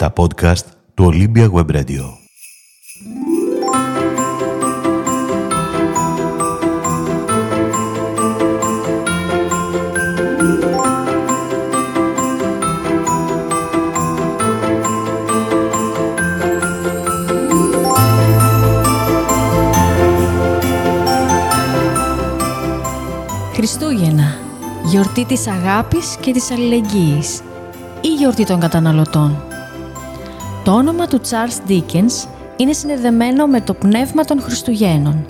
τα podcast του Olympia Web Radio. Χριστούγεννα, γιορτή της αγάπης και της αλληλεγγύης ή γιορτή των καταναλωτών. Το όνομα του Charles Dickens είναι συνδεδεμένο με το πνεύμα των Χριστουγέννων.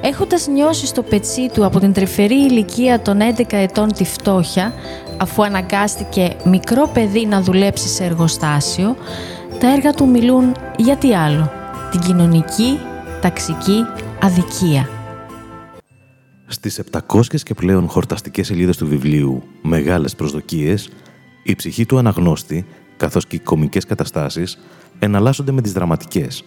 Έχοντας νιώσει στο πετσί του από την τρυφερή ηλικία των 11 ετών τη φτώχεια, αφού αναγκάστηκε μικρό παιδί να δουλέψει σε εργοστάσιο, τα έργα του μιλούν για τι άλλο, την κοινωνική, ταξική αδικία. Στις 700 και πλέον χορταστικές σελίδες του βιβλίου «Μεγάλες προσδοκίες», η ψυχή του αναγνώστη, καθώς και οι κομικές καταστάσεις, εναλλάσσονται με τις δραματικές.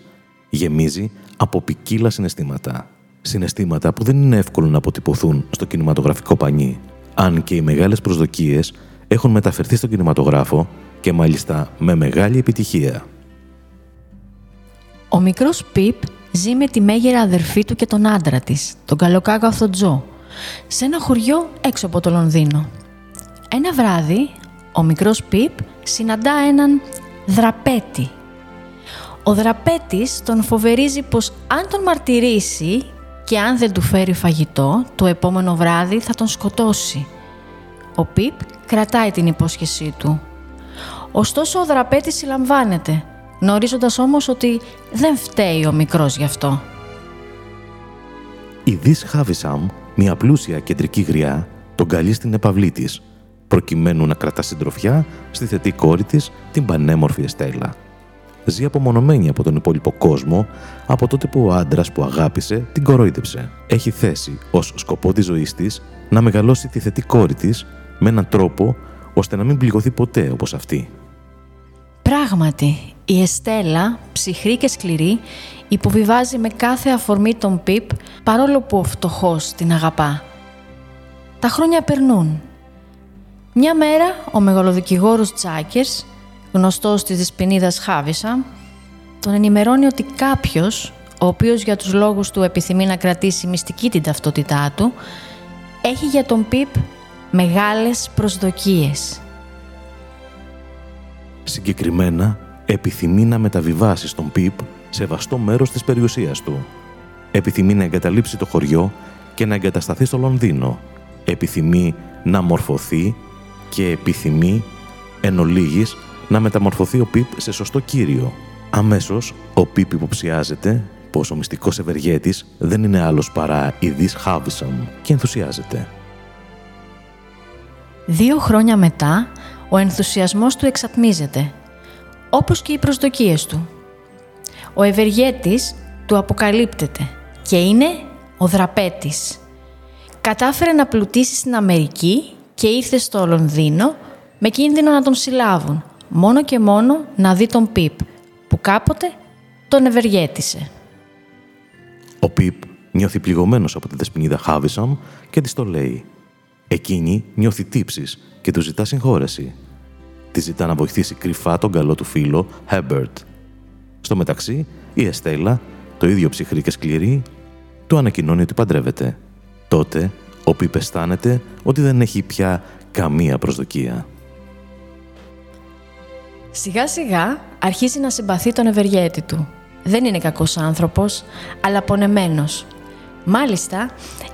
Γεμίζει από ποικίλα συναισθήματα. Συναισθήματα που δεν είναι εύκολο να αποτυπωθούν στο κινηματογραφικό πανί, αν και οι μεγάλες προσδοκίες έχουν μεταφερθεί στον κινηματογράφο και μάλιστα με μεγάλη επιτυχία. Ο μικρός Πιπ ζει με τη μέγερα αδερφή του και τον άντρα της, τον καλοκάγαθο Τζο, σε ένα χωριό έξω από το Λονδίνο. Ένα βράδυ, ο μικρός Πιπ συναντά έναν δραπέτη. Ο δραπέτης τον φοβερίζει πως αν τον μαρτυρήσει και αν δεν του φέρει φαγητό, το επόμενο βράδυ θα τον σκοτώσει. Ο Πιπ κρατάει την υπόσχεσή του. Ωστόσο ο δραπέτης συλλαμβάνεται, γνωρίζοντας όμως ότι δεν φταίει ο μικρός γι' αυτό. Η Δις Χάβισαμ, μια πλούσια κεντρική γριά, τον καλεί στην επαυλή της, προκειμένου να κρατά συντροφιά στη θετή κόρη της, την πανέμορφη Εστέλα. Ζει απομονωμένη από τον υπόλοιπο κόσμο από τότε που ο άντρας που αγάπησε την κορόιδεψε. Έχει θέση ως σκοπό της ζωής της να μεγαλώσει τη θετή κόρη της με έναν τρόπο ώστε να μην πληγωθεί ποτέ όπως αυτή. Πράγματι, η Εστέλα, ψυχρή και σκληρή, υποβιβάζει με κάθε αφορμή τον Πιπ παρόλο που ο φτωχός την αγαπά. Τα χρόνια περνούν. Μια μέρα ο μεγαλοδικηγόρος Τζάκερς, γνωστός της δυσποινίδας Χάβισα, τον ενημερώνει ότι κάποιος, ο οποίος για τους λόγους του επιθυμεί να κρατήσει μυστική την ταυτότητά του, έχει για τον Πιπ μεγάλες προσδοκίες. Συγκεκριμένα, επιθυμεί να μεταβιβάσει στον Πιπ σε βαστό μέρος της περιουσίας του. Επιθυμεί να εγκαταλείψει το χωριό και να εγκατασταθεί στο Λονδίνο. Επιθυμεί να μορφωθεί και επιθυμεί, εν ολίγης, να μεταμορφωθεί ο Πιπ σε σωστό κύριο. Αμέσως, ο Πιπ υποψιάζεται πως ο μυστικός ευεργέτης δεν είναι άλλος παρά η Δις Χάβισαμ και ενθουσιάζεται. Δύο χρόνια μετά, ο ενθουσιασμός του εξατμίζεται, όπως και οι προσδοκίες του. Ο ευεργέτης του αποκαλύπτεται και είναι ο δραπέτης. Κατάφερε να πλουτίσει στην Αμερική και ήρθε στο Λονδίνο με κίνδυνο να τον συλλάβουν, μόνο και μόνο να δει τον Πιπ, που κάποτε τον ευεργέτησε. Ο Πιπ νιώθει πληγωμένος από τη δεσποινίδα Χάβισαμ και της το λέει. Εκείνη νιώθει τύψεις και του ζητά συγχώρεση. Τη ζητά να βοηθήσει κρυφά τον καλό του φίλο, Herbert. Στο μεταξύ, η Εστέλα, το ίδιο ψυχρή και σκληρή, του ανακοινώνει ότι παντρεύεται. Τότε, ο Πιπ αισθάνεται ότι δεν έχει πια καμία προσδοκία. Σιγά σιγά αρχίζει να συμπαθεί τον ευεργέτη του. Δεν είναι κακός άνθρωπος, αλλά πονεμένος. Μάλιστα,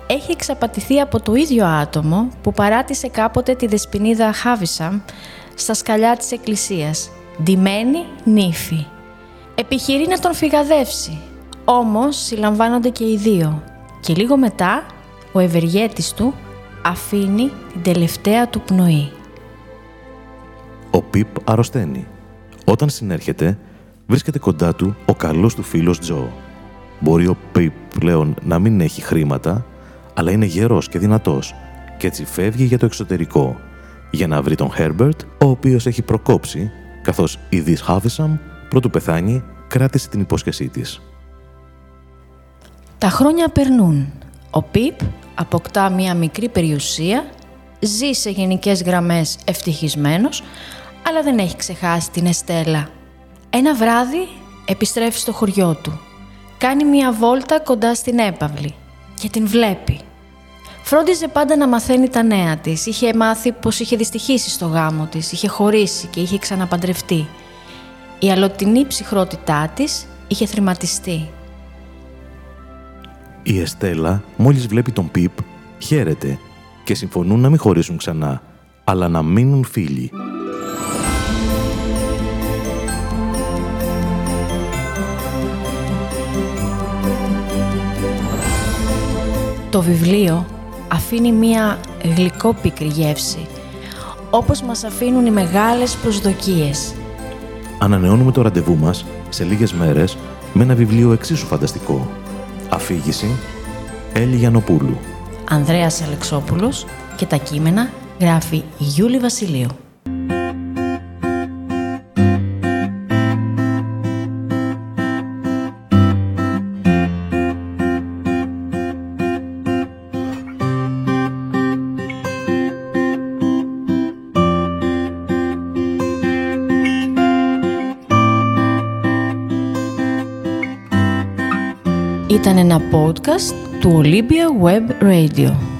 έχει εξαπατηθεί από το ίδιο άτομο που παράτησε κάποτε τη δεσποινίδα Χάβισαμ στα σκαλιά της εκκλησίας, ντυμένη νύφη. Επιχειρεί να τον φυγαδεύσει, όμως συλλαμβάνονται και οι δύο και λίγο μετά ο ευεργέτης του αφήνει την τελευταία του πνοή. Ο Πιπ αρρωσταίνει. Όταν συνέρχεται, βρίσκεται κοντά του ο καλός του φίλος Τζο. Μπορεί ο Πιπ πλέον να μην έχει χρήματα, αλλά είναι γερός και δυνατός και έτσι φεύγει για το εξωτερικό για να βρει τον Herbert, ο οποίος έχει προκόψει, καθώς η Δις Χάβισαμ, πρωτού πεθάνει, κράτησε την υπόσχεσή της. Τα χρόνια περνούν. Ο Πιπ αποκτά μία μικρή περιουσία, ζει σε γενικές γραμμές ευτυχισμένος, αλλά δεν έχει ξεχάσει την Εστέλα, Ένα βράδυ επιστρέφει στο χωριό του. Κάνει μία βόλτα κοντά στην έπαυλη και την βλέπει. Φρόντιζε πάντα να μαθαίνει τα νέα της. Είχε μάθει πως είχε δυστυχήσει στο γάμο της, είχε χωρίσει και είχε ξαναπαντρευτεί. Η αλλοτινή ψυχρότητά της είχε θρηματιστεί. Η Εστέλα, μόλις βλέπει τον Πιπ, χαίρεται και συμφωνούν να μην χωρίσουν ξανά, αλλά να μείνουν φίλοι. Το βιβλίο αφήνει μία γλυκόπικρη γεύση, όπως μας αφήνουν οι μεγάλες προσδοκίες. Ανανεώνουμε το ραντεβού μας σε λίγες μέρες με ένα βιβλίο εξίσου φανταστικό. Αφήγηση Έλλη Γιαννοπούλου. Ανδρέας Αλεξόπουλος και τα κείμενα γράφει Γιούλη Βασιλείου. Ήταν ένα podcast του Olympia Web Radio.